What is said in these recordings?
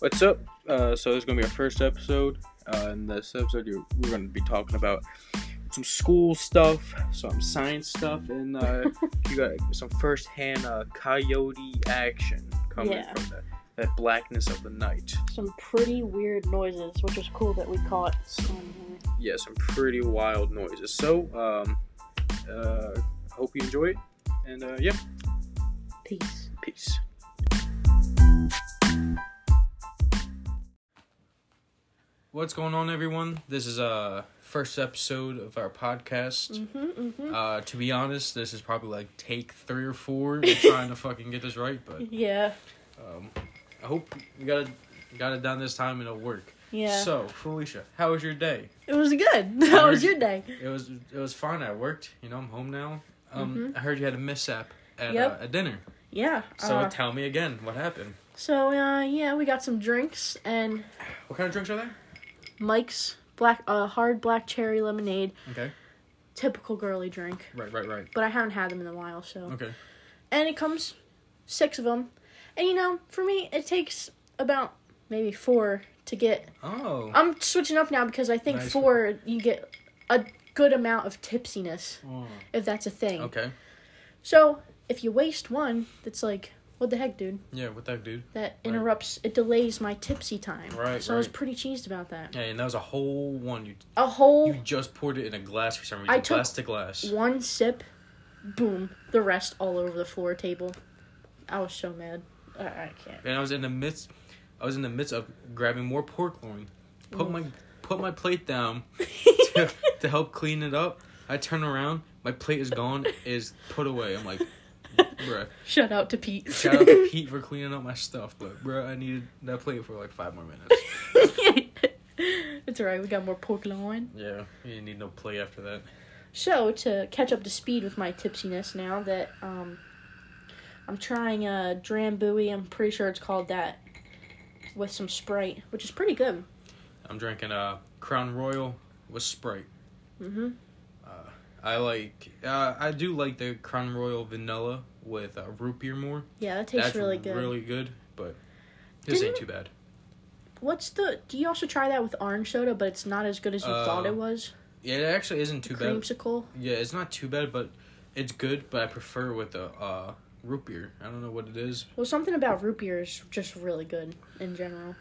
What's up? Uh, so this is gonna be our first episode. Uh, in this episode, you're, we're gonna be talking about some school stuff, some science stuff, and uh, you got some first-hand uh, coyote action coming Yeah. from the, that blackness of the night. Some pretty weird noises, which was cool that we caught. here. Yeah, some pretty wild noises. So, um, uh, hope you enjoy it, and uh, yeah, Peace. peace. What's going on, everyone? This is uh first episode of our podcast. Mm-hmm, mm-hmm. Uh, to be honest, this is probably like take three or four. Trying to fucking get this right, but Yeah, um, I hope we got it got it done this time and it'll work. yeah. So, Felicia, how was your day? it was good. How was your day? It was it was fine. I worked. You know, I'm home now. Um, Mhm. I heard you had a mishap at Yep. uh, at dinner. Yeah. So uh, tell me again, what happened? so uh, yeah, we got some drinks and What kind of drinks are there? Mike's black, uh, hard black cherry lemonade, Okay. typical girly drink. Right, right, right. But I haven't had them in a while, so. Okay. And it comes six of them, and you know, for me, it takes about maybe four to get Oh. I'm switching up now because I think Nice. four you get a good amount of tipsiness Oh. if that's a thing. Okay. So if you waste one, that's like what the heck, dude? Yeah, what the heck, dude? That interrupts. It delays my tipsy time. Right, So I was pretty cheesed about that. Yeah, and that was a whole one. You A whole you just poured it in a glass for some reason. I took glass to glass. one sip, boom, the rest all over the floor table. I was so mad. I, I can't. And I was in the midst. I was in the midst of grabbing more pork loin. Put my put my plate down to, to help clean it up. I turn around. My plate is gone. Is put away. I'm like, bruh. Shout out to Pete. Shout out to Pete for cleaning up my stuff, but bruh, I needed that plate for like five more minutes. it's alright. We got more pork loin. Yeah, you didn't need no plate after that. So to catch up to speed with my tipsiness now that um I'm trying a Drambuie, I'm pretty sure it's called that, with some Sprite, which is pretty good. I'm drinking a Crown Royal with Sprite. Mhm. Uh, I like. Uh, I do like the Crown Royal vanilla with uh, root beer more. Yeah, that tastes That's really good. Really good, but this ain't Didn't- too bad. What's the? Do you also try that with orange soda, but it's not as good as you thought Uh, it was? Yeah, it actually isn't too bad. Creamsicle. Yeah, it's not too bad, but it's good. But I prefer with the uh, root beer. I don't know what it is. Well, something about root beer is just really good in general.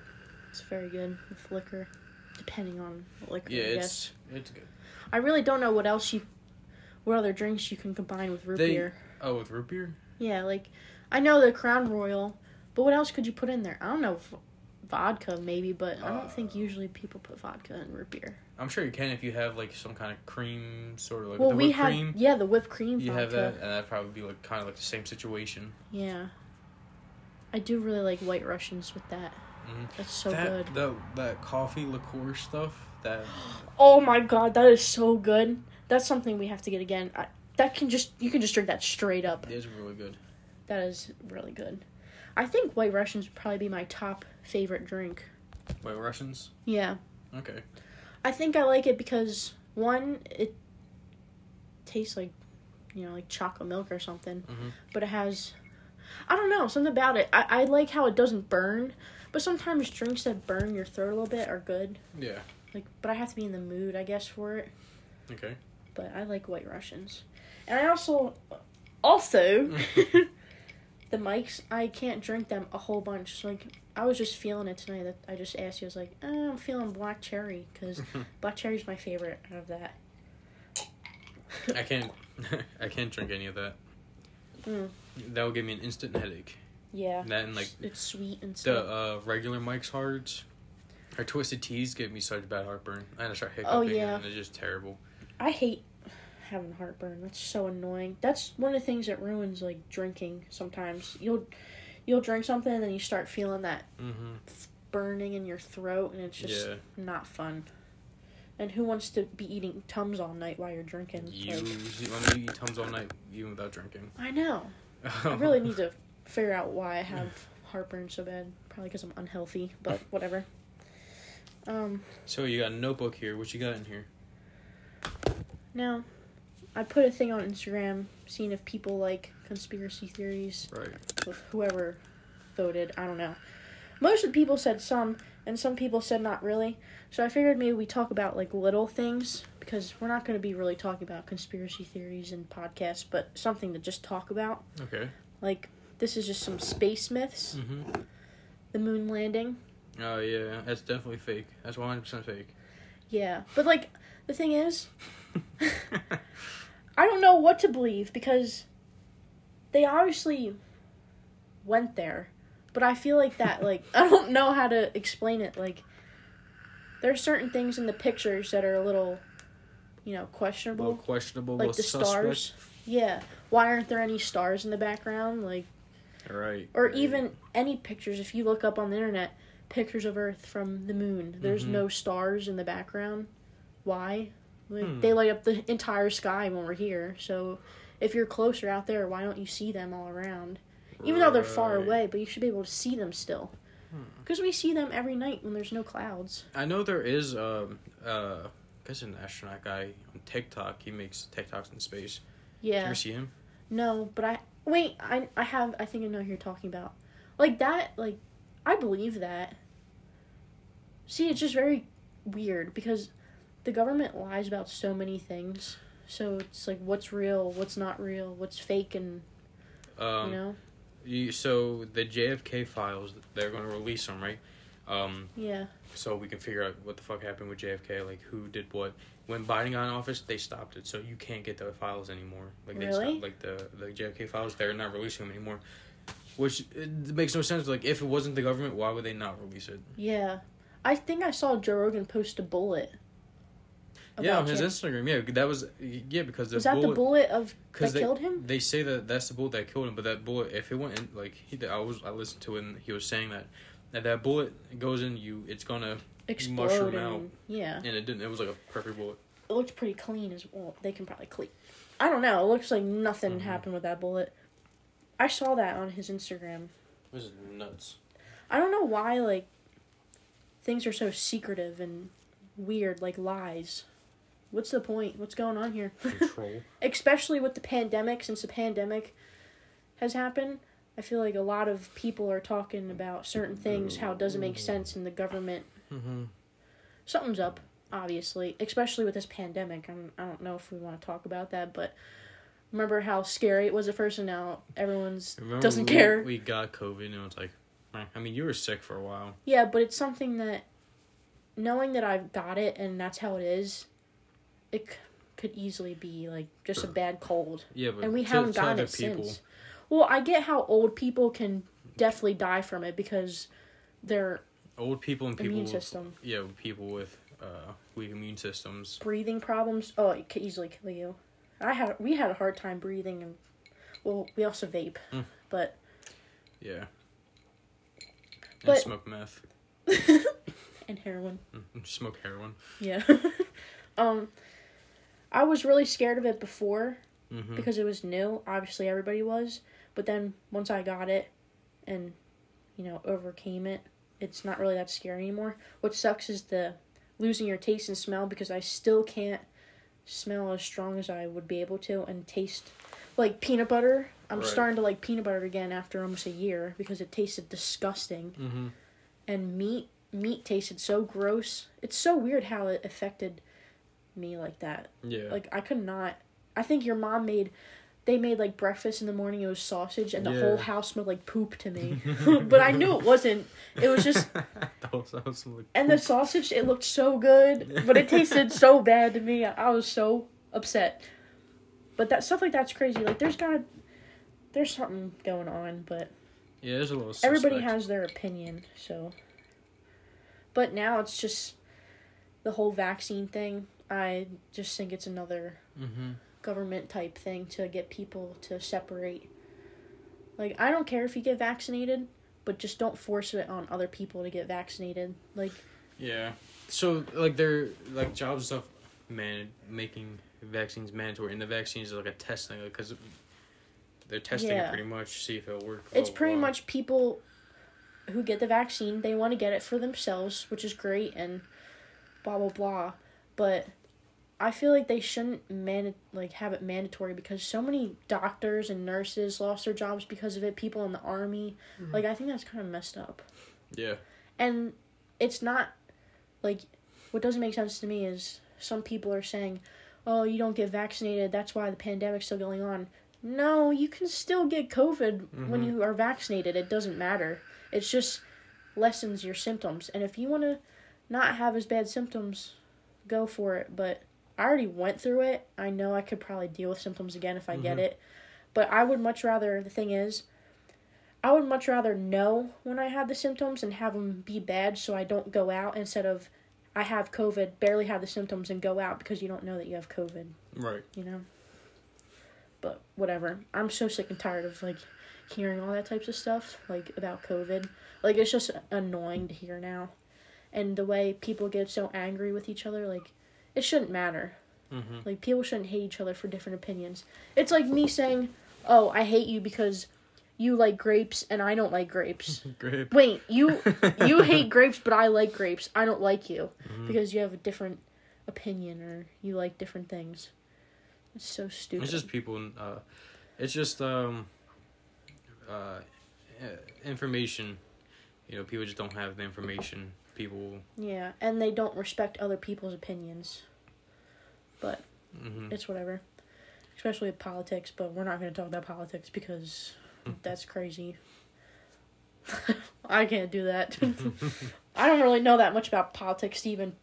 It's very good with liquor, depending on the liquor. Yeah, I it's guess. it's good. I really don't know what else you, what other drinks you can combine with root They- beer. Oh, with root beer. Yeah, like I know the Crown Royal, but what else could you put in there? I don't know, v- vodka maybe, but I don't think Uh, usually people put vodka in root beer. I'm sure you can if you have like some kind of cream, sort of like well, the we have cream. yeah the whipped cream You vodka. have that, and that'd probably be like kind of like the same situation. Yeah, I do really like White Russians with that. Mhm. That's so that, good. The, that coffee liqueur stuff. That Oh my god, that is so good. That's something we have to get again. I, that can just you can just drink that straight up. is really good. That is really good. I think White Russians would probably be my top favorite drink. White Russians. Yeah. Okay. I think I like it because one, it tastes like, you know, like chocolate milk or something, Mhm. but it has, I don't know, something about it. I, I like how it doesn't burn, but sometimes drinks that burn your throat a little bit are good. Yeah. Like, but I have to be in the mood, I guess, for it. Okay. But I like White Russians, and I also, also, the mics. I can't drink them a whole bunch. Like I was just feeling it tonight. That I just asked you. I was like, eh, I'm feeling black cherry because black cherry's my favorite out of that. I can't. I can't drink any of that. Mm. That will give me an instant headache. Yeah. That and like it's sweet and the stuff. uh, regular Mike's Hards, or twisted teas give me such bad heartburn. I had to start hiccuping, Oh, yeah. and it's just terrible. I hate having heartburn. That's so annoying. That's one of the things that ruins like drinking. Sometimes you'll you'll drink something and then you start feeling that Mm-hmm. burning in your throat, and it's just Yeah. not fun. And who wants to be eating tums all night while you're drinking? You, Like, I mean, you eat tums all night even without drinking. I know. I really need to figure out why I have heartburn so bad. Probably because I'm unhealthy, but whatever. Um, So you got a notebook here. What you got in here? now, I put a thing on Instagram, seeing if people like conspiracy theories Right. with whoever voted. I don't know. most of the people said some, and some people said not really. So I figured maybe we talk about like little things because we're not going to be really talking about conspiracy theories and podcasts, but something to just talk about. Okay. Like this is just some space myths. Mm-hmm. The moon landing. Oh yeah, that's definitely fake. That's one hundred percent fake. Yeah, but like the thing is, I don't know what to believe because they obviously went there, but I feel like that like I don't know how to explain it. Like there are certain things in the pictures that are a little, you know, questionable. little questionable. like the suspect. stars. Yeah, why aren't there any stars in the background? Like Right. or right. even any pictures if you look up on the internet pictures of earth from the moon there's Mhm. no stars in the background why like Hmm. they light up the entire sky when we're here so if you're closer out there why don't you see them all around even though they're far away but you should be able to see them still Hmm. because we see them every night when there's no clouds I know there is um uh I guess an astronaut guy on TikTok. He makes TikToks in space. Yeah. Did you ever see him? no but i wait i i have i think i know who you're talking about like that like i believe that see it's just very weird because the government lies about so many things so it's like what's real what's not real what's fake and Um, you know you, so the JFK files, they're going to release them, right? Um, yeah so we can figure out what the fuck happened with JFK, like who did what. When Biden got in office, they stopped it, so you can't get the files anymore. Like they Really? stopped, like the the JFK files, they're not releasing them anymore. Which it makes no sense. Like if it wasn't the government, why would they not release it? yeah i think i saw joe rogan post a bullet yeah, on his him. Instagram. Yeah, that was yeah because the was that bullet, the bullet of that because they, killed him they say that that's the bullet that killed him, but that bullet, if it went in, like he, I was, I listened to it, and he was saying that that that bullet goes in you, it's gonna, explode mushroom and, out. yeah and it didn't. It was like a perfect bullet. it looked pretty clean as well. They can probably clean. I don't know. It looks like nothing Mhm. happened with that bullet. I saw that on his Instagram. This is nuts. I don't know why like things are so secretive and weird, like lies. What's the point? What's going on here? Control. Especially with the pandemic, since the pandemic has happened, I feel like a lot of people are talking about certain things, how it doesn't make sense in the government. mm-hmm. Something's up, obviously, especially with this pandemic. I'm, I don't know if we want to talk about that, but remember how scary it was at first, and now everyone's Remember doesn't we, care. We got COVID, and it was like, I mean, you were sick for a while. Yeah, but it's something that knowing that I've got it and that's how it is, it c- could easily be like just a bad cold, Yeah, but and we to, haven't to gotten it people, since. Well, I get how old people can definitely die from it because their old people and people, immune with, system, yeah, people with uh, weak immune systems. breathing problems. Oh, it could easily kill you. I had we had a hard time breathing, and well, we also vape, Mm. but Yeah. And But- smoke meth. and heroin. Mm, Smoke heroin. Yeah. um, I was really scared of it before Mm-hmm. because it was new. Obviously, everybody was. But then once I got it and, you know, overcame it, it's not really that scary anymore. What sucks is the losing your taste and smell because I still can't smell as strong as I would be able to and taste like peanut butter. I'm Right. starting to like peanut butter again after almost a year because it tasted disgusting mm-hmm. and meat meat tasted so gross. It's so weird how it affected me like that. Yeah. Like I could not. I think your mom made. They made like breakfast in the morning. It was sausage, and the Yeah. whole house smelled like poop to me. but I knew it wasn't. It was just. that was, that was like, And the sausage, it looked so good, but it tasted so bad to me. I was so upset. But that stuff like that's crazy. Like there's gotta, there's something going on, but yeah, there's a little. everybody suspect. has their opinion. So. But now it's just, the whole vaccine thing. I just think it's another Mm-hmm. government type thing to get people to separate. Like I don't care if you get vaccinated, but just don't force it on other people to get vaccinated. Like Yeah. So like they're like jobs and stuff, man, making vaccines mandatory, and the vaccines are like a test thing, because they're testing Yeah. it pretty much to see if it'll work. it's pretty blah. much people who get the vaccine, they want to get it for themselves, which is great and blah blah blah. But I feel like they shouldn't man like have it mandatory because so many doctors and nurses lost their jobs because of it. People in the army, Mm-hmm. like I think that's kind of messed up. Yeah. And it's not like what doesn't make sense to me is some people are saying, "Oh, you don't get vaccinated. That's why the pandemic's still going on." No, you can still get COVID when Mhm. you are vaccinated. It doesn't matter. It's just lessens your symptoms. And if you want to not have as bad symptoms, go for it. But I already went through it. I know I could probably deal with symptoms again if I get Mhm. it. But I would much rather, the thing is, I would much rather know when I have the symptoms and have them be bad so I don't go out instead of I have COVID, barely have the symptoms, and go out because you don't know that you have COVID, Right. you know? But whatever. I'm so sick and tired of like hearing all that types of stuff, like about COVID. Like it's just annoying to hear now. And the way people get so angry with each other, like it shouldn't matter. Mm-hmm. Like people shouldn't hate each other for different opinions. It's like me saying, "Oh, I hate you because you like grapes and I don't like grapes." Great. Wait, you you hate grapes but I like grapes. I don't like you Mhm. because you have a different opinion or you like different things. It's so stupid. It's just people. Uh, it's just um, uh, information. You know, people just don't have the information. People. yeah, and they don't respect other people's opinions. But hmm it's whatever. Especially with politics, but we're not going to talk about politics because that's crazy. I can't do that. I don't really know that much about politics to even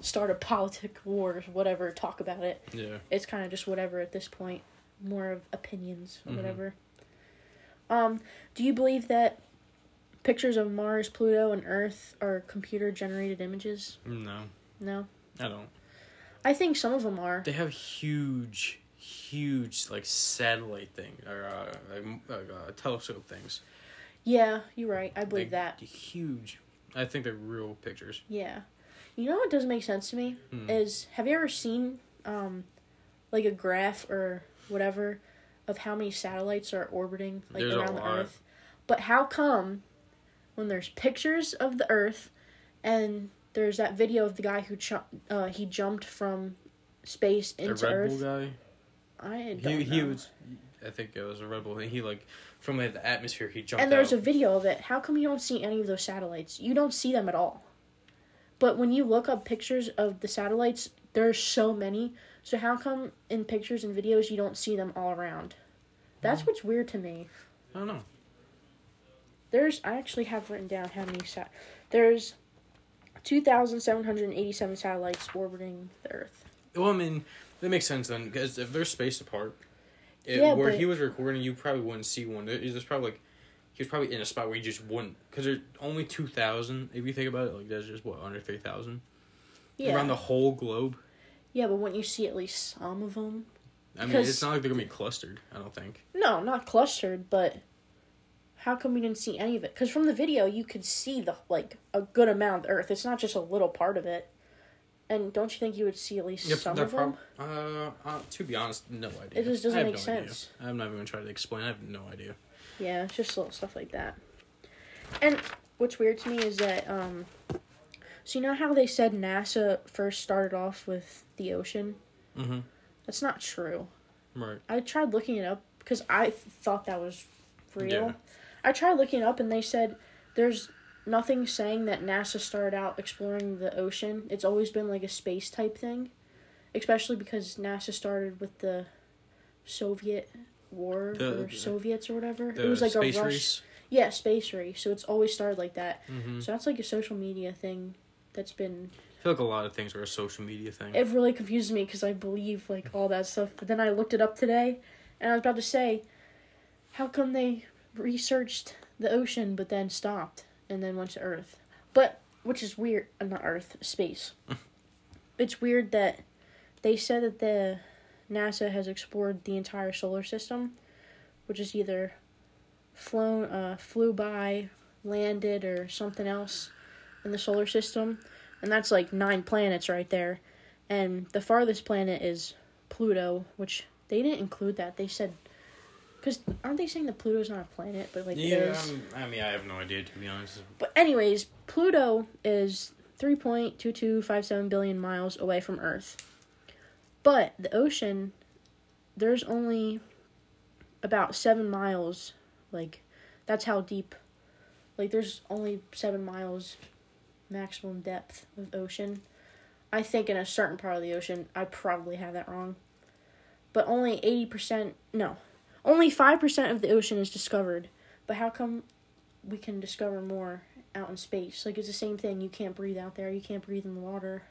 start a politic war or whatever, talk about it. Yeah. It's kind of just whatever at this point. More of opinions or Mhm. whatever. Um, do you believe that pictures of Mars, Pluto, and Earth are computer generated images? No, No. I don't. I think some of them are. They have huge, huge like satellite thing or uh, like, uh, telescope things. Yeah, you're right. I believe They- that. Huge. I think they're real pictures. Yeah. You know what doesn't make sense to me Hmm. is have you ever seen um like a graph or whatever of how many satellites are orbiting like There's around the earth? But how come when there's pictures of the earth and there's that video of the guy who chu- uh he jumped from space The into Red earth? Bull guy. I don't He he was. I think it was a Red Bull. He like from like, the atmosphere. He jumped and there's out. a video of it. How come you don't see any of those satellites? You don't see them at all. But when you look up pictures of the satellites, there's so many. So how come in pictures and videos you don't see them all around? That's Hmm. what's weird to me. I don't know. There's I actually have written down how many sat. There's 2,787 satellites orbiting the Earth. Well, I mean, that makes sense then, because if they're spaced apart, it, Yeah, where but- he was recording, you probably wouldn't see one. There- There's probably like, he was probably in a spot where you just wouldn't, because there's only two thousand. If you think about it, like there's just what under three thousand Yeah. around the whole globe. yeah, but wouldn't you see at least some of them? I mean, it's not like they're gonna be clustered. I don't think. No, not clustered, but how come we didn't see any of it? Because from the video, you could see the like a good amount of the Earth. It's not just a little part of it. And don't you think you would see at least Yep, some of them? uh, uh, to be honest, no idea. It just doesn't make no idea. sense. I'm not even gonna to explain. I have no idea. Yeah, it's just little stuff like that. And what's weird to me is that um, so you know how they said NASA first started off with the ocean? Mm-hmm. That's not true. Right. I tried looking it up because I th- thought that was real. Yeah. I tried looking it up and they said there's nothing saying that NASA started out exploring the ocean. It's always been like a space type thing, especially because NASA started with the Soviet war The- or Soviets or whatever. The it was like space a rush. race. Yeah, space race. So it's always started like that. Mm-hmm. So that's like a social media thing that's been I feel like a lot of things are a social media thing. it really confuses me because I believe like all that stuff. But then I looked it up today, and I was about to say, how come they researched the ocean but then stopped and then went to Earth? But which is weird, uh, not Earth, space. it's weird that they said that the NASA has explored the entire solar system, which is either flown, uh, flew by, landed, or something else in the solar system and that's like nine planets right there. And the farthest planet is Pluto, which they didn't include that. They said, because aren't they saying that Pluto's not a planet, but like it yeah, is? um, I mean, I have no idea to be honest. But anyways, Pluto is three point two two five seven billion miles away from Earth. But the ocean, there's only about seven miles. Like, that's how deep Like there's only seven miles maximum depth of ocean. I think in a certain part of the ocean, I probably have that wrong. But only 80%, no, only 5% of the ocean is discovered. But how come we can discover more out in space? Like, it's the same thing. You can't breathe out there, you can't breathe in the water.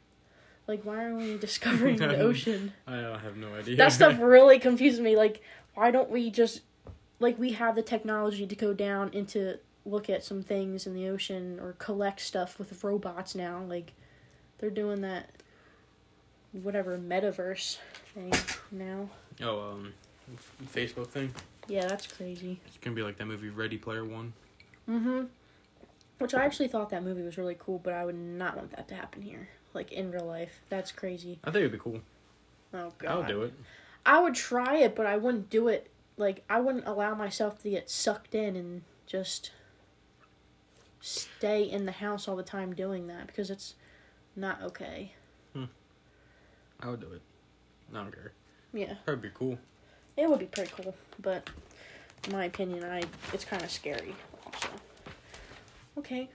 Like, why are we discovering the ocean? I have no idea. That stuff really confuses me. Like, why don't we just, like, we have the technology to go down into look at some things in the ocean or collect stuff with robots now. Like, they're doing that, whatever, metaverse thing now. Oh, um, Facebook thing. Yeah, that's crazy. It's gonna be like that movie Ready Player One. Mm-hmm. Which I actually thought that movie was really cool, but I would not want that to happen here. Like, in real life. That's crazy. I think it'd be cool. Oh, God. I would do it. I would try it, but I wouldn't do it. Like, I wouldn't allow myself to get sucked in and just stay in the house all the time doing that because it's not okay. Hmm. I would do it. I don't care. Yeah. That'd be cool. It would be pretty cool, but in my opinion, I it's kind of scary. Also, okay.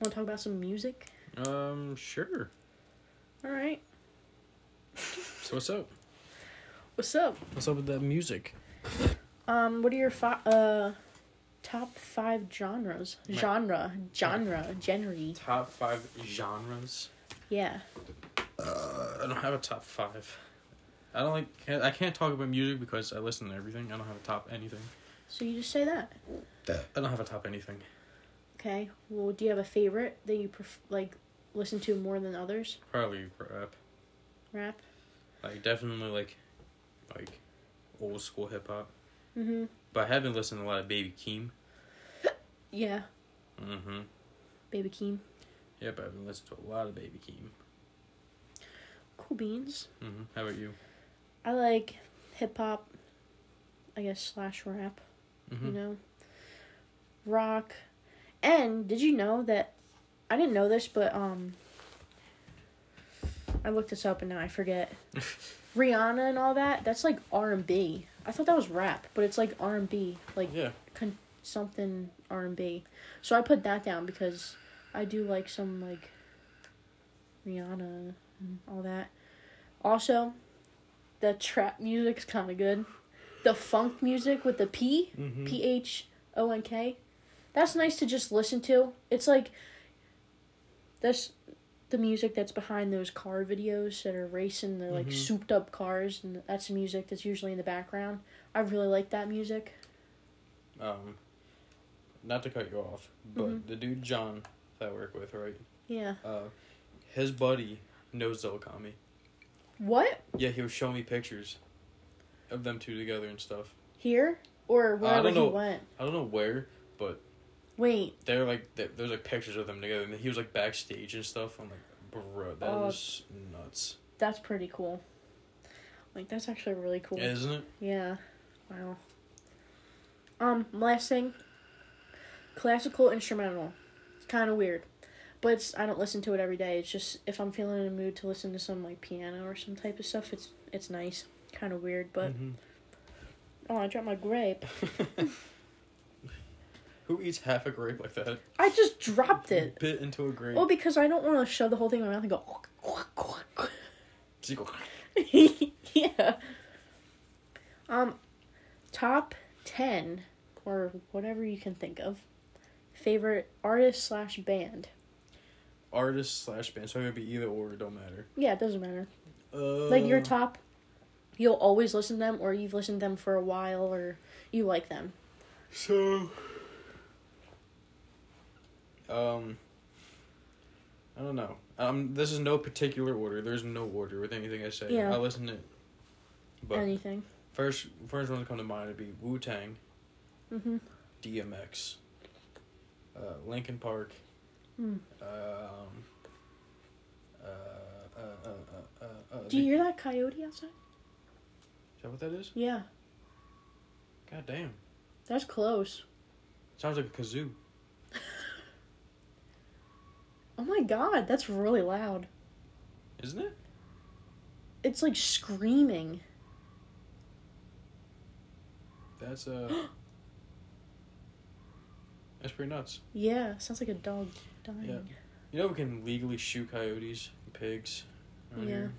Want to talk about some music? Um, sure. All right. So what's up? What's up? What's up with that music? Um, what are your fi- uh top five genres? My- Genre, genre, genre. Top five genres. Yeah. Uh, I don't have a top five. I don't like. can't- I can't talk about music because I listen to everything. I don't have a top anything. So you just say that. I don't have a top anything. Okay. Well, do you have a favorite that you pref- like listen to more than others? Probably rap. Rap. Like definitely like, like, old school hip hop. Mm-hmm. But I have been listening to a lot of Baby Keem. Yeah. Mm-hmm. Baby Keem. Yep, I've been listening to a lot of Baby Keem. Cool beans. Mm-hmm. How about you? I like hip hop. I guess slash rap. Mm-hmm. You know. Rock. And did you know that? I didn't know this, but um. I looked this up and now I forget. Rihanna and all that. That's like R and B. I thought that was rap, but it's like R and B. Like Yeah. con- something R and B. So I put that down because I do like some like Rihanna and all that. Also, the trap music's kind of good. The funk music with the P, Mm-hmm. P H O N K. That's nice to just listen to. It's like that's the music that's behind those car videos that are racing. They're like Mhm. souped up cars, and that's the music that's usually in the background. I really like that music. Um, not to cut you off, but Mhm. the dude John that I work with, right? Yeah. Uh, his buddy knows Zillakami. What? Yeah, he was showing me pictures of them two together and stuff. Here or wherever don't he know. went? I don't know where, but Wait. they're like there- there's like pictures of them together, and he was like backstage and stuff. I'm like, bro, that Oh. was nuts, That's pretty cool. Like that's actually really cool. isn't it? Yeah. Wow. Um, last thing. Classical instrumental. It's kind of weird, but it's I don't listen to it every day. It's just if I'm feeling in a mood to listen to some like piano or some type of stuff, it's it's nice. Kind of weird, but Mhm. oh, I dropped my grape. Who eats half a grape like that? I just dropped it. Bit into a grape. Well, because I don't want to shove the whole thing in my mouth and go. So you go, yeah. Um, top ten or whatever you can think of. Favorite artist slash band. Artist slash band, so it could be either or. It don't matter. Yeah, it doesn't matter. Uh, Like your top, you'll always listen to them, or you've listened to them for a while, or you like them. So, um, I don't know. Um, this is no particular order. There's no order with anything I say. Yeah. I listen to, but Anything. first, first one to come to mind would be Wu Tang, Mhm. DMX, uh, Linkin Park, Mm. um, uh, uh, uh, Do you hear that coyote outside? Is that what that is? Yeah, God damn. that's close. Sounds like a kazoo. Oh my god, that's really loud. Isn't it? It's like screaming. That's uh That's pretty nuts. Yeah, sounds like a dog dying. Yeah. You know we can legally shoot coyotes, and pigs. Yeah. here?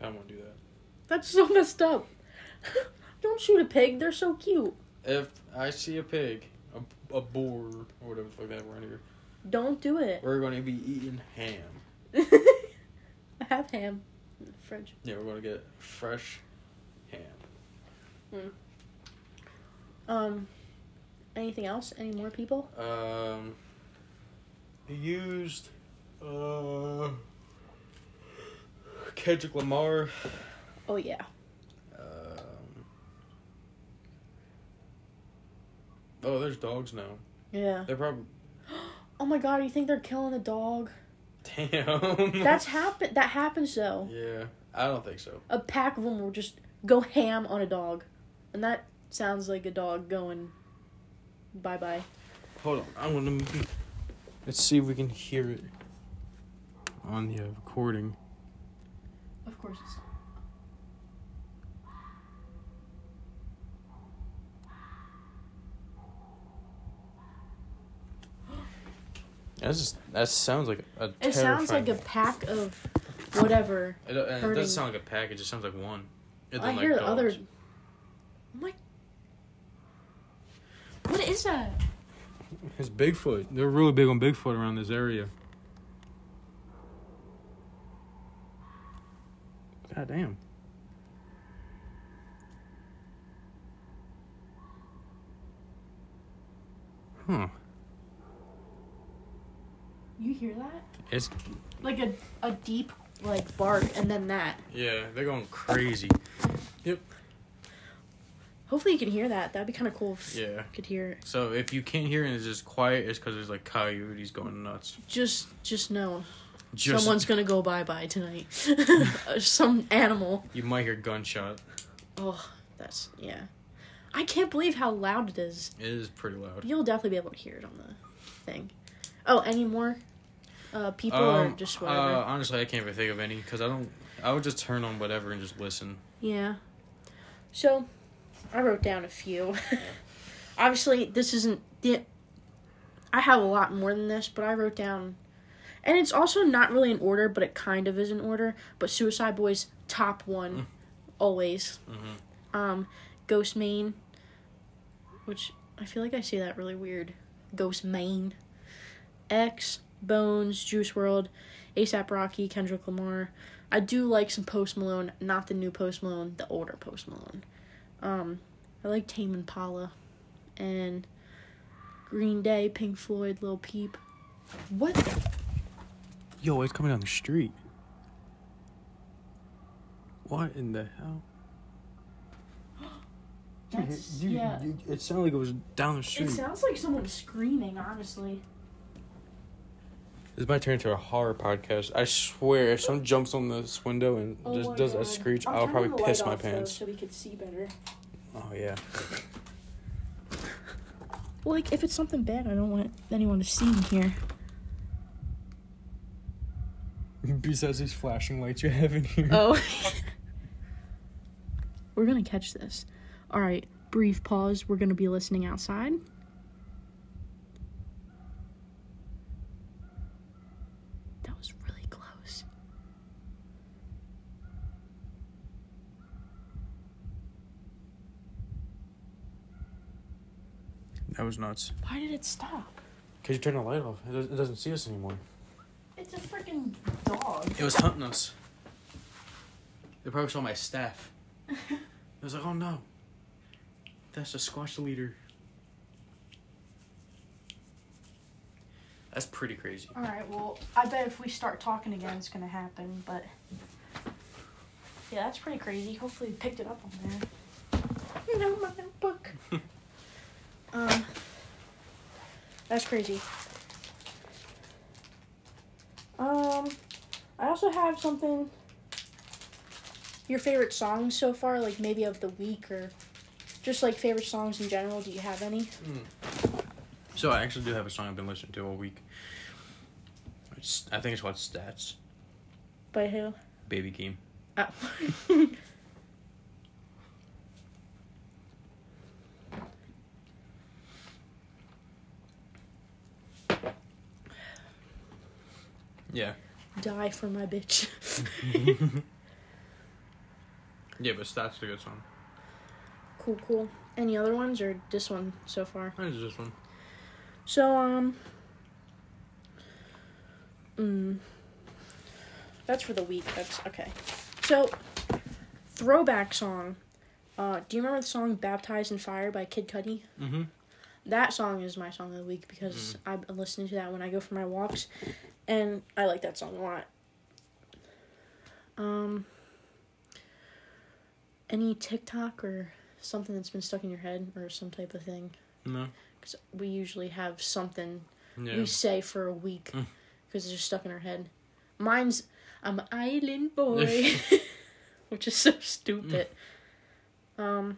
I don't want to do that. That's so messed up. Don't shoot a pig. They're so cute. If I see a pig, a, a boar, or whatever the fuck that around here, Don't do it. we're going to be eating ham. I have ham in the fridge. Yeah, we're going to get fresh ham. Um, anything else? Any more people? Um, he used uh, Kendrick Lamar. Oh yeah. Um, oh, there's dogs now. Yeah. They're probably Oh my god, you think they're killing the dog? damn. That's happen. That happens though. yeah. I don't think so. A pack of them will just go ham on a dog, and that sounds like a dog going. Bye bye. Hold on, I want to. Let's see if we can hear it on the uh, recording. Of course it's. That's just, that sounds like a. It sounds like a pack of whatever. It, it doesn't sound like a pack. It just sounds like one. It I doesn't hear like the other. dogs. I'm like, what is that? It's Bigfoot. They're really big on Bigfoot around this area. God damn. Huh. You hear that? It's Like a a deep like bark, and then that. yeah, they're going crazy. Hopefully you can hear that. That'd be kind of cool if Yeah. you could hear it. So if you can't hear it and it's just quiet, it's because there's like coyotes going nuts. Just just know Just someone's gonna go bye bye tonight. Some animal. you might hear gunshot. Oh, that's yeah. I can't believe how loud it is. It is pretty loud. You'll definitely be able to hear it on the thing. Oh, any more uh, people or Um, just uh, whatever? honestly, I can't even think of any because I don't. I would just turn on whatever and just listen. yeah. So, I wrote down a few. Obviously, this isn't the. I have a lot more than this, but I wrote down, and it's also not really in order, but it kind of is in order. But Suicide Boys top one, Mm. always. Mm-hmm. Um, Ghostemane, which I feel like I say that really weird. Ghostemane, X, Bones, Juice WRLD, ASAP Rocky, Kendrick Lamar. I do like some Post Malone, not the new Post Malone, the older Post Malone. Um, I like Tame Impala, and Green Day, Pink Floyd, Lil Peep. What? Yo, it's coming down the street. What in the hell? That's You- yeah. you- it sounded like it was down the street. It sounds like someone screaming. Honestly. This might turn into a horror podcast. I swear, if someone jumps on this window and Oh just my does a screech, I'm I'll turning probably the light piss my off, though, pants. so we could see better. Oh yeah. Well, like, if it's something bad, I don't want anyone to see in here. Besides these flashing lights you have in here. Oh. We're gonna catch this. Alright, brief pause. We're gonna be listening outside. That was really close. That was nuts. Why did it stop? Cause you turned the light off. It doesn't, it doesn't see us anymore. It's a freaking dog. It was hunting us. They probably saw my staff. It was like, oh no. That's a squash leader. That's pretty crazy. Alright, well, I bet if we start talking again, it's gonna happen, but. Yeah, that's pretty crazy. Hopefully, you picked it up on there. No, my notebook. um, that's crazy. Um, I also have something. Your favorite songs so far, like maybe of the week or just like favorite songs in general. Do you have any? So I actually do have a song I've been listening to all week. It's, I think it's called Stats. By who? Baby Keem. Oh. Yeah. Die for my bitch. yeah, but that's a good song. cool, cool. Any other ones or this one so far? That is this one. So um mm, that's for the week. That's okay. So throwback song. Uh do you remember the song Baptized in Fire by Kid Cudi? Mm-hmm. That song is my song of the week because I've been listening to that when I go for my walks and I like that song a lot. Um any TikTok or something that's been stuck in your head or some type of thing? No. Because we usually have something Yeah. we say for a week Mm. because it's just stuck in our head. Mine's I'm an island boy, which is so stupid. Um,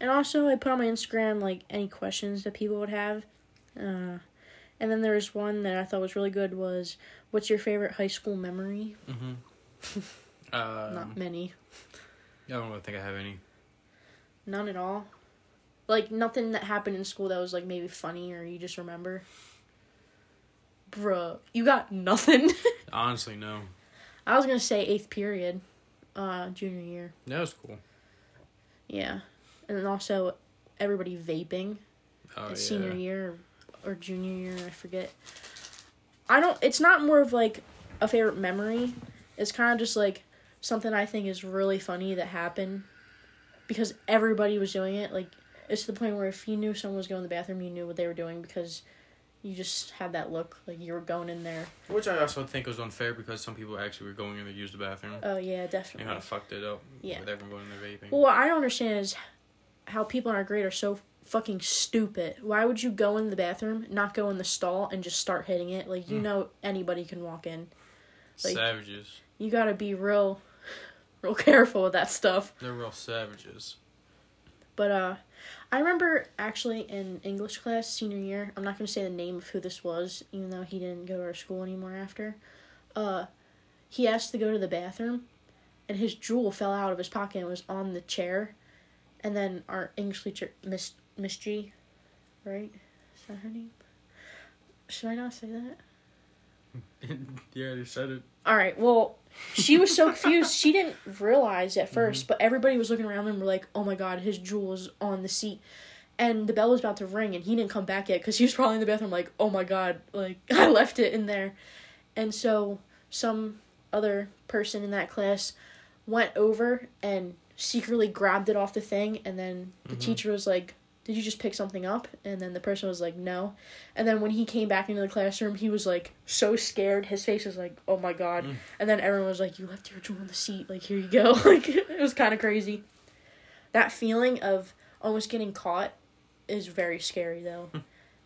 and also I put on my Instagram like any questions that people would have. Uh, and then there was one that I thought was really good was what's your favorite high school memory? Mm-hmm. um, Not many, I don't really think I have any. none at all. Like nothing that happened in school that was like maybe funny or you just remember. Bruh, you got nothing. Honestly, no. I was gonna say eighth period, uh, junior year. That was cool. Yeah, and then also everybody vaping Oh, yeah. senior year or, or junior year. I forget. I don't. It's not more of like a favorite memory. It's kind of just like something I think is really funny that happened because everybody was doing it. Like it's to the point where if you knew someone was going to the bathroom, you knew what they were doing because you just had that look like you were going in there. Which I also think was unfair because some people actually were going in to use the bathroom. Oh yeah, and definitely. kind of fucked it up. Yeah. With everyone going in there vaping. Well, what I don't understand is how people in our grade are so fucking stupid. Why would you go in the bathroom, not go in the stall, and just start hitting it? Like, you Mm. know, anybody can walk in. like- savages. You gotta be real, real careful with that stuff. They're real savages. But, uh, I remember actually in English class, senior year, I'm not gonna say the name of who this was, even though he didn't go to our school anymore after. Uh, he asked to go to the bathroom, and his Juul fell out of his pocket and was on the chair. And then our English teacher, Miss Miss G, right? Is that her name? Should I not say that? yeah, they said it. All right. Well, she was so confused. She didn't realize at 1st but everybody was looking around and were like, "Oh my god, his Juul is on the seat." And the bell was about to ring, and he didn't come back yet because he was probably in the bathroom. Like, "Oh my god, like I left it in there," and so some other person in that class went over and secretly grabbed it off the thing, and then the Mhm. teacher was like. Did you just pick something up? And then the person was like, no. And then when he came back into the classroom, he was like so scared. His face was like, oh my god. Mm. And then everyone was like, you left your Juul on the seat. Like, here you go. Like, it was kind of crazy. That feeling of almost getting caught is very scary, though.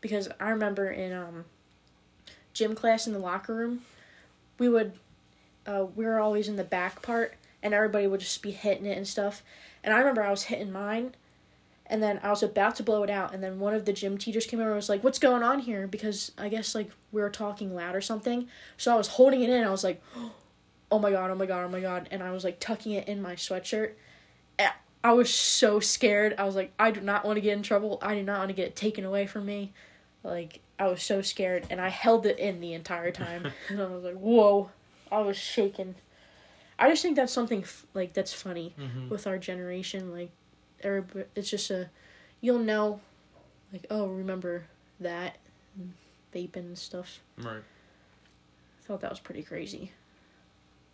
because I remember in um, gym class in the locker room, we would, uh, we were always in the back part, and everybody would just be hitting it and stuff. And I remember I was hitting mine, and then I was about to blow it out, and then one of the gym teachers came over and was like, "What's going on here?" Because I guess like we were talking loud or something. So I was holding it in. I was like, "Oh my god! Oh my god! Oh my god!" And I was like tucking it in my sweatshirt. I was so scared. I was like, "I do not want to get in trouble. I do not want to get it taken away from me." Like I was so scared, and I held it in the entire time. and I was like, "Whoa!" I was shaking. I just think that's something f- like that's funny Mm-hmm. with our generation like everybody it's just a you'll know like oh remember that and vaping and stuff Right. i thought that was pretty crazy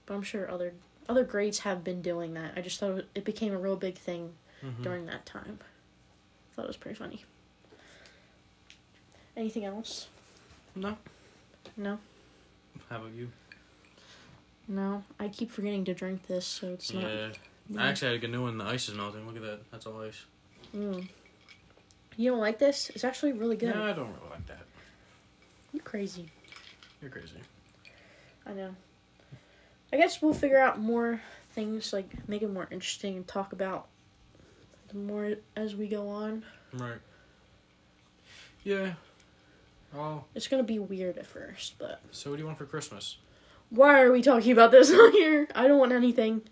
but i'm sure other other grades have been doing that i just thought it, became a real big thing Mm-hmm. during that time thought it was pretty funny anything else No. no How about you? no i keep forgetting to drink this so it's not yeah. I actually had a get new one. The ice is melting. Look at that. That's all ice. mm. you don't like this it's actually really good No, I don't really like that. you're crazy You're crazy. I know. I guess we'll figure out more things, like make it more interesting and talk about the more as we go on. Right. Yeah. Oh, It's gonna be weird at first, but so what do you want for Christmas? why are we talking about this on here? I don't want anything.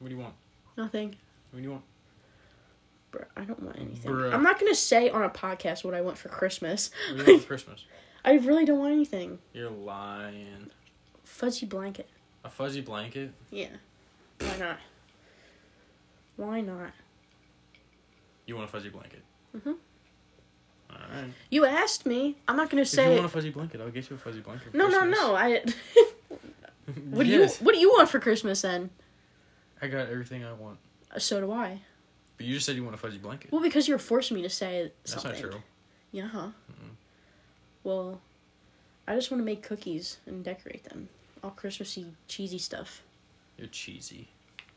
What do you want? Nothing. What do you want? Bruh, I don't want anything. Bruh. I'm not gonna say on a podcast what I want for Christmas. What do you want for Christmas? I really don't want anything. You're lying. Fuzzy blanket. A fuzzy blanket? Yeah. Why not? Why not? You want a fuzzy blanket? Mm Mhm. Alright. You asked me. I'm not gonna If you say. want a fuzzy blanket, I'll get you a fuzzy blanket. for no, no, no. I. what do Yes. you What do you want for Christmas then? I got everything I want. So do I. But you just said you want a fuzzy blanket. Well, because you're forcing me to say something. That's not true. Yeah. Huh? Mm-mm. Well, I just want to make cookies and decorate them. All Christmassy, cheesy stuff. You're cheesy.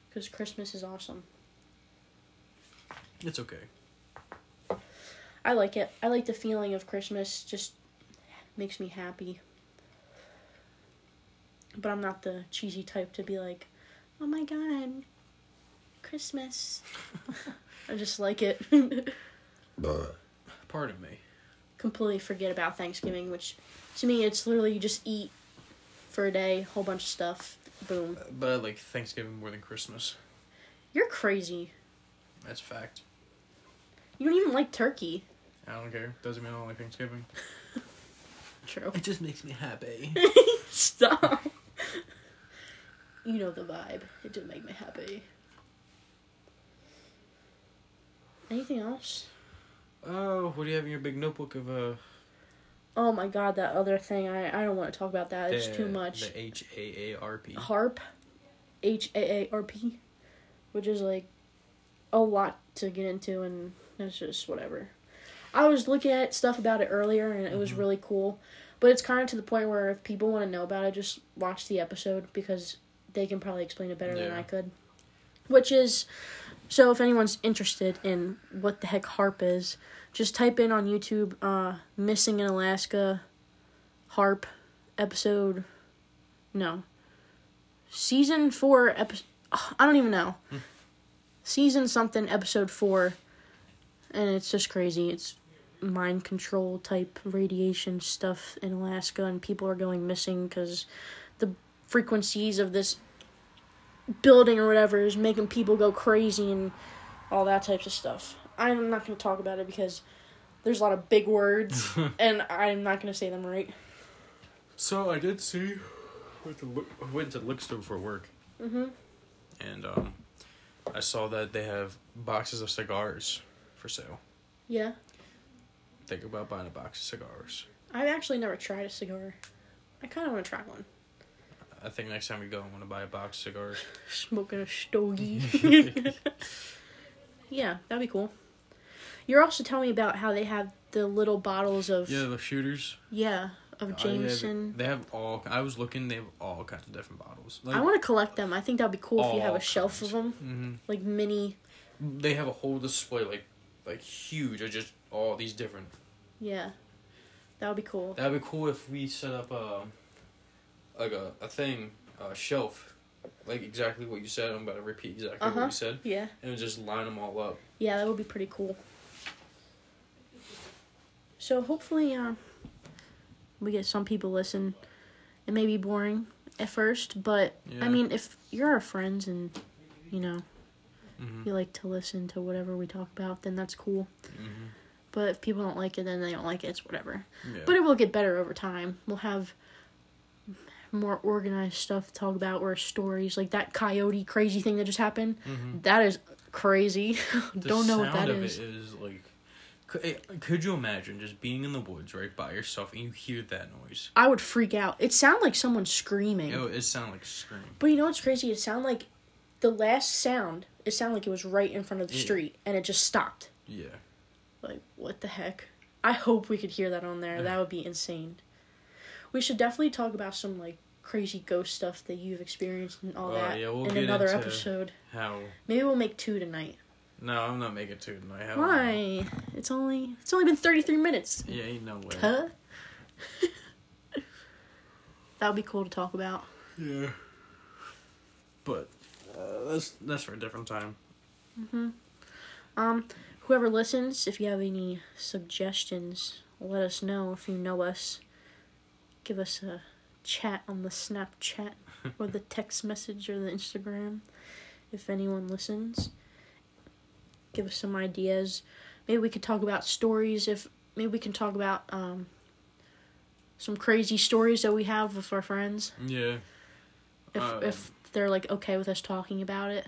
Because Christmas is awesome. It's okay. I like it. I like the feeling of Christmas. Just makes me happy. But I'm not the cheesy type to be like, oh my god, Christmas. I just like it. But pardon me. Completely forget about Thanksgiving, which to me it's literally you just eat for a day, whole bunch of stuff, boom. Uh, but I like Thanksgiving more than Christmas. You're crazy. That's a fact. You don't even like turkey. I don't care. Doesn't mean I don't like Thanksgiving. True. It just makes me happy. Stop. You know the vibe. It did make me happy. Anything else? oh, what do you have in your big notebook of uh? Oh my god, that other thing. I, I don't want to talk about that. It's the- too much. The H A A R P. HAARP. H A A R P. Which is like a lot to get into, and it's just whatever. I was looking at stuff about it earlier, and it was Mhm. really cool. But it's kind of to the point where if people want to know about it, just watch the episode because they can probably explain it better than I could. Which is, so if anyone's interested in what the heck HAARP is, just type in on YouTube uh, Missing in Alaska HAARP episode. No. Season 4 episode. I don't even know. Hmm. Season something, episode 4. And it's just crazy. It's mind control type radiation stuff in Alaska, and people are going missing because frequencies of this building or whatever is making people go crazy and all that types of stuff. I'm not going to talk about it because there's a lot of big words, and I'm not going to say them right. So I did see. Went to look, went to store for work, Mm-hmm. and um, I saw that they have boxes of cigars for sale. Yeah. Think about buying a box of cigars. I've actually never tried a cigar. I kind of want to try one. I think next time we go, I'm gonna buy a box of cigars. Smoking a stogie. yeah, that'd be cool. You're also telling me about how they have the little bottles of yeah, the shooters. yeah of Uh, yeah, Jameson. they have all. I was looking. They have all kinds of different bottles. Like, I want to collect them. I think that'd be cool if you have a shelf kinds. of them, hmm like mini. They have a whole display, like, like huge. Of just all these different. Yeah, that would be cool. That'd be cool if we set up a, like a a thing, a shelf, like exactly what you said. I'm about to repeat exactly Uh-huh. what you said, Yeah, and just line them all up. yeah, that would be pretty cool. So hopefully, uh, we get some people listen. It may be boring at first, but Yeah. I mean, if you're our friends and you know hmm you like to listen to whatever we talk about, then that's cool. hmm But if people don't like it, then they don't like it. It's whatever. Yeah. But it will get better over time. We'll have more organized stuff to talk about, or stories like that coyote crazy thing that just happened. hmm That is crazy. Don't know what that of is. It is like, could, eh, you imagine just being in the woods right by yourself and you hear that noise? I would freak out. It sounded like someone screaming. It, it sounded like a scream. But you know what's crazy? It sounded like the last sound. It sounded like it was right in front of the Yeah. street, and it just stopped. Yeah. Like, what the heck? I hope we could hear that on there. That would be insane. We should definitely talk about some like crazy ghost stuff that you've experienced and all Oh, that yeah, we'll in get another into episode. How? Maybe we'll make two tonight. No, I'm not making two tonight. No. Why? It's only it's only been thirty three minutes. Yeah, ain't no way. Huh? that would be cool to talk about. Yeah. But uh, that's that's for a different time. Um, whoever listens, if you have any suggestions, let us know. If you know us, give us a chat on the Snapchat or the text message or the Instagram. If anyone listens, give us some ideas. Maybe we could talk about stories. If maybe we can talk about um, some crazy stories that we have with our friends. Yeah. If Uh, if they're like okay with us talking about it,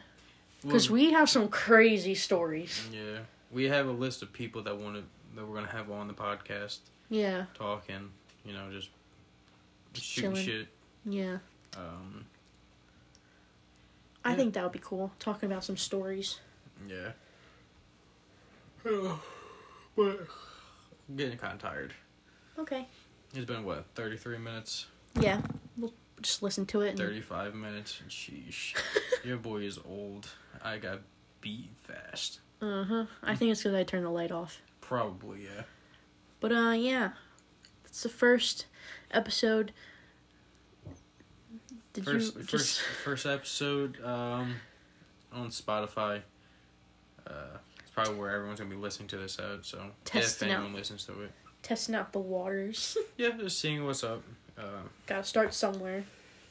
because Well, we have some crazy stories. Yeah, we have a list of people that want to that we're gonna have on the podcast Yeah, talking. You know, Just shooting chilling. shit. yeah. Um, I Yeah. think that would be cool. Talking about some stories. yeah. but I'm getting kind of tired. Okay. It's been what thirty three minutes, Yeah, we'll just listen to it. And, thirty five minutes. Sheesh, your boy is old. I got beat fast. Uh huh. I think it's because I turned the light off. Probably yeah. But uh, yeah, it's the first episode. Did First you first just first episode um on Spotify. Uh, it's probably where everyone's gonna be listening to this out. So Testing if out. anyone listens to it, testing out the waters? yeah, just seeing what's up. Uh, Gotta start somewhere.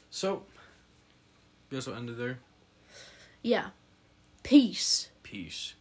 so guess we'll end it there. Yeah. Peace. Peace.